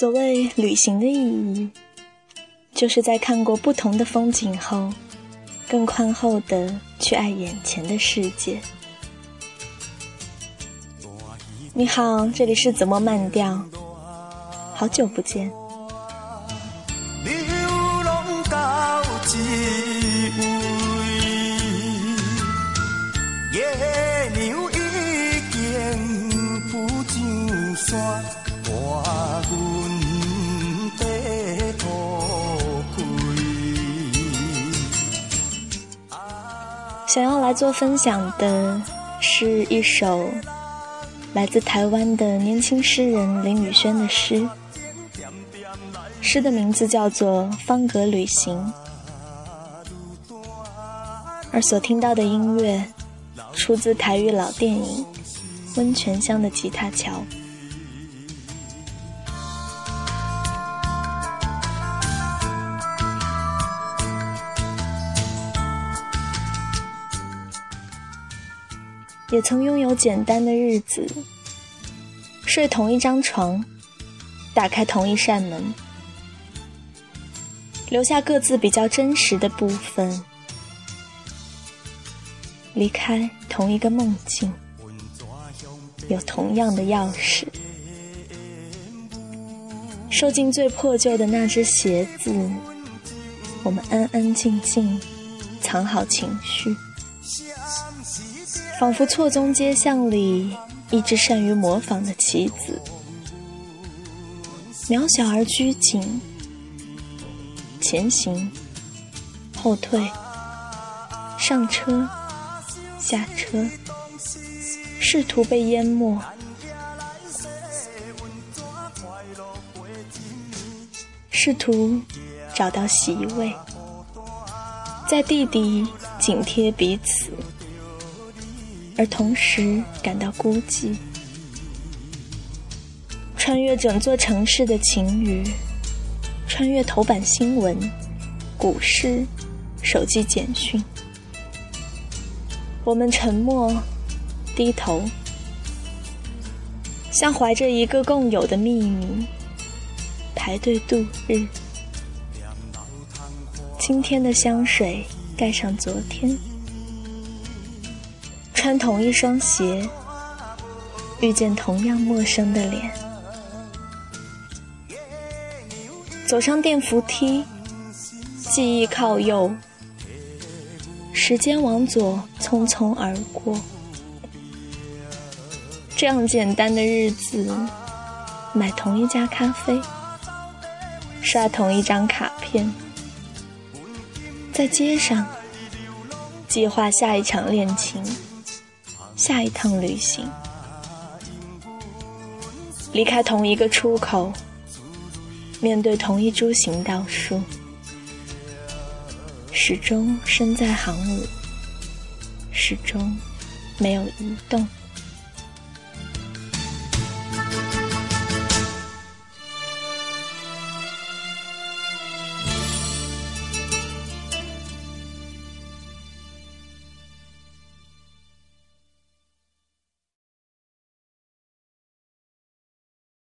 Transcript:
所谓旅行的意义，就是在看过不同的风景后，更宽厚的去爱眼前的世界。你好，这里是怎么慢调？好久不见。想要来做分享的是一首来自台湾的年轻诗人林宇轩的诗，诗的名字叫做《方格旅行》，而所听到的音乐出自台语老电影《温泉乡的吉他桥》。也曾拥有简单的日子，睡同一张床，打开同一扇门，留下各自比较真实的部分，离开同一个梦境，有同样的钥匙，收进最破旧的那只鞋子，我们安安静静藏好情绪。仿佛错综街巷里一只善于模仿的棋子，渺小而拘谨，前行，后退，上车，下车，试图被淹没，试图找到席位，在地底紧贴彼此。而同时感到孤寂，穿越整座城市的晴雨，穿越头版新闻、股市、手机简讯，我们沉默，低头，像怀着一个共有的秘密，排队度日。今天的香水盖上昨天。穿同一双鞋，遇见同样陌生的脸，走上电扶梯，记忆靠右，时间往左匆匆而过。这样简单的日子，买同一家咖啡，刷同一张卡片，在街上计划下一场恋情。下一趟旅行，离开同一个出口，面对同一株行道树，始终身在航母，始终没有移动。